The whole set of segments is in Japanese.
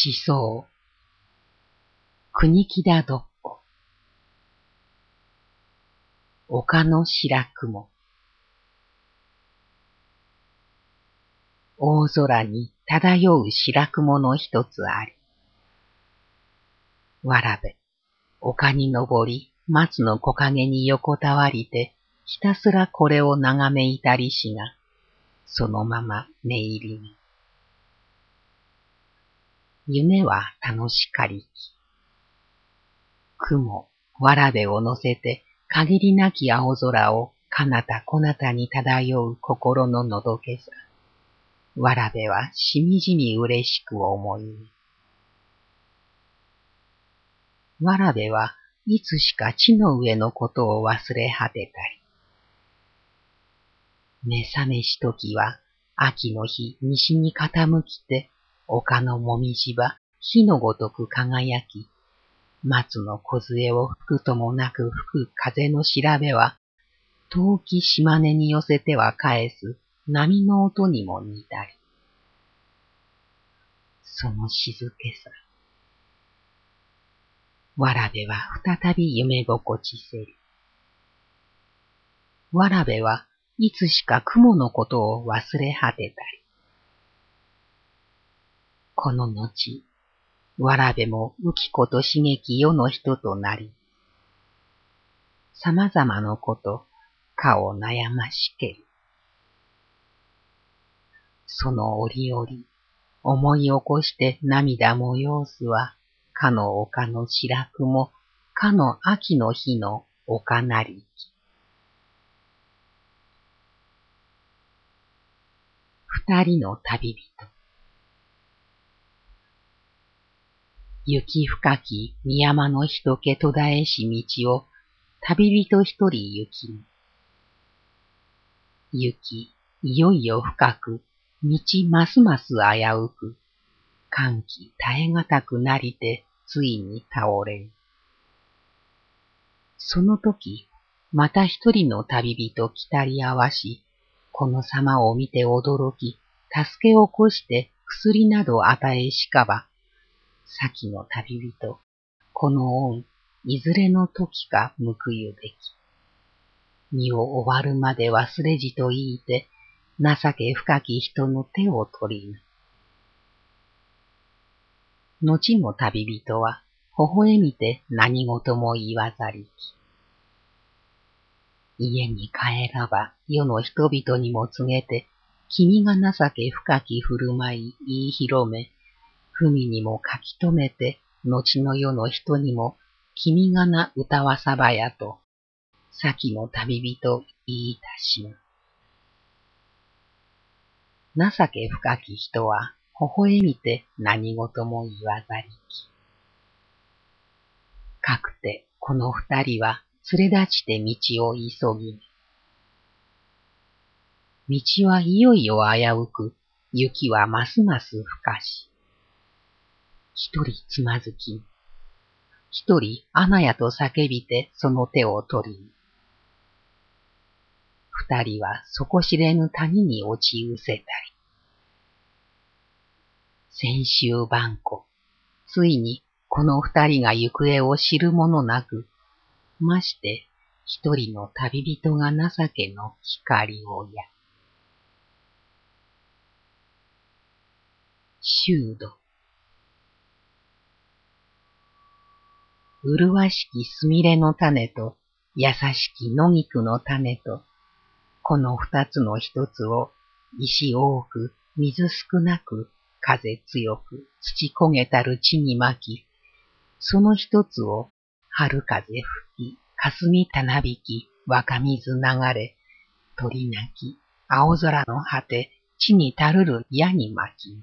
思想。国木田どっこ。丘の白雲。大空に漂う白雲の一つあり。わらべ、丘に登り、松の木陰に横たわりて、ひたすらこれを眺めいたりしが、そのまま寝入りに。夢は楽しかりき。雲、わらべを乗せて限りなき青空を彼方こなたに漂う心ののどけさ。わらべはしみじみ嬉しく思いわらべはいつしか地の上のことを忘れ果てたり。目覚めしときは秋の日西に傾きて丘のもみじは火のごとく輝き、松の梢を吹くともなく吹く風の調べは、遠き島根に寄せては返す波の音にも似たり。その静けさ。わらべは再び夢心地せり。わらべはいつしか雲のことを忘れ果てたり。この後、わらべも浮き子と刺激世の人となり、様々のこと、顔悩ましけり。その折々、思い起こして涙催すは、かの丘の白雲、かの秋の日の丘なりき。二人の旅人。雪深き三山の人気途絶えし道を旅人一人行きに。雪、いよいよ深く、道ますます危うく、寒気耐え難くなりて、ついに倒れん。その時、また一人の旅人来たり合わし、この様を見て驚き、助けを起こして薬など与えしかば、先の旅人、この恩、いずれの時か報ゆべき。身を終わるまで忘れじと言いて、情け深き人の手を取りぬ。後の旅人は、微笑みて何事も言わざりき。家に帰らば世の人々にも告げて、君が情け深き振る舞い言い広め、文にも書き留めて、後の世の人にも、君がな歌わさばやと、先の旅人言いたしぬ。情け深き人は、微笑みて何事も言わざりき。かくて、この二人は連れ立ちて道を急ぎ道はいよいよ危うく、雪はますます深し。一人つまずき、一人穴やと叫びてその手を取り、二人は底知れぬ谷に落ちうせたり。先週晩子、ついにこの二人が行方を知るものなく、まして一人の旅人が情けの光をや。修道麗しきすみれの種と、優しき野菊の種と、この二つの一つを、石多く、水少なく、風強く、土焦げたる地に巻き、その一つを、春風吹き、霞たなびき、若水流れ、鳥鳴き、青空の果て、地にたるる矢に巻き。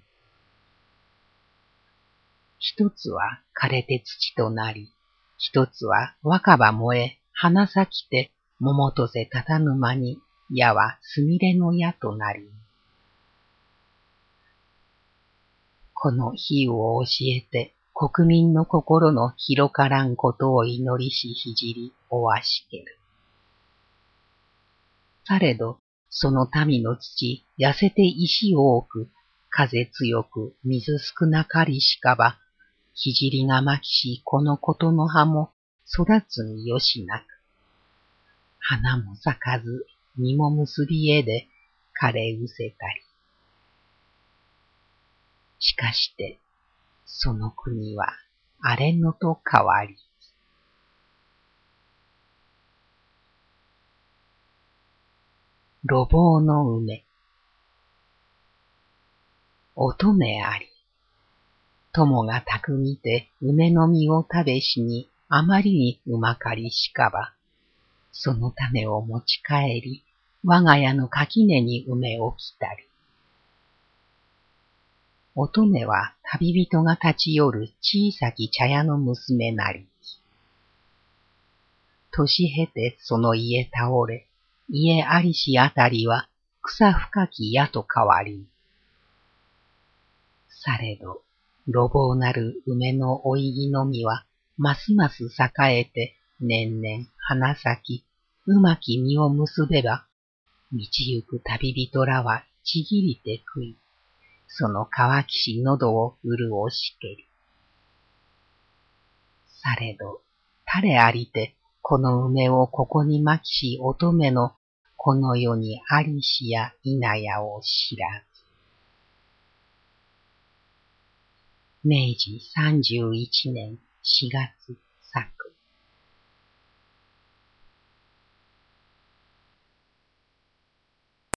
一つは枯れて土となり、一つは若葉燃え、花咲きて、桃とせたたぬ間に、矢はすみれの矢となり。この比喩を教えて、国民の心の広からんことを祈りしひじり、おわしける。されど、その民の土、痩せて石多く、風強く水少なかりしかば、聖がまきしこのことの葉も育つによしなく。花も咲かず、実も結びえで枯れうせたり。しかして、その国は荒れ野と変わり。路傍の梅。乙女あり。友が巧みて梅の実を食べしにあまりにうまかりしかば、その種を持ち帰り、我が家の垣根に梅を来たり。乙女は旅人が立ち寄る小さき茶屋の娘なり。年経てその家倒れ、家ありしあたりは草深き矢と変わり。されど、路傍なる梅の老いぎの実は、ますます栄えて、年々花咲き、うまき実を結べば、道行く旅人らはちぎりて食い、その乾きし喉を潤しけり。されど、誰ありて、この梅をここにまきし乙女の、この世にありしやいなやを知らず。明治31年4月。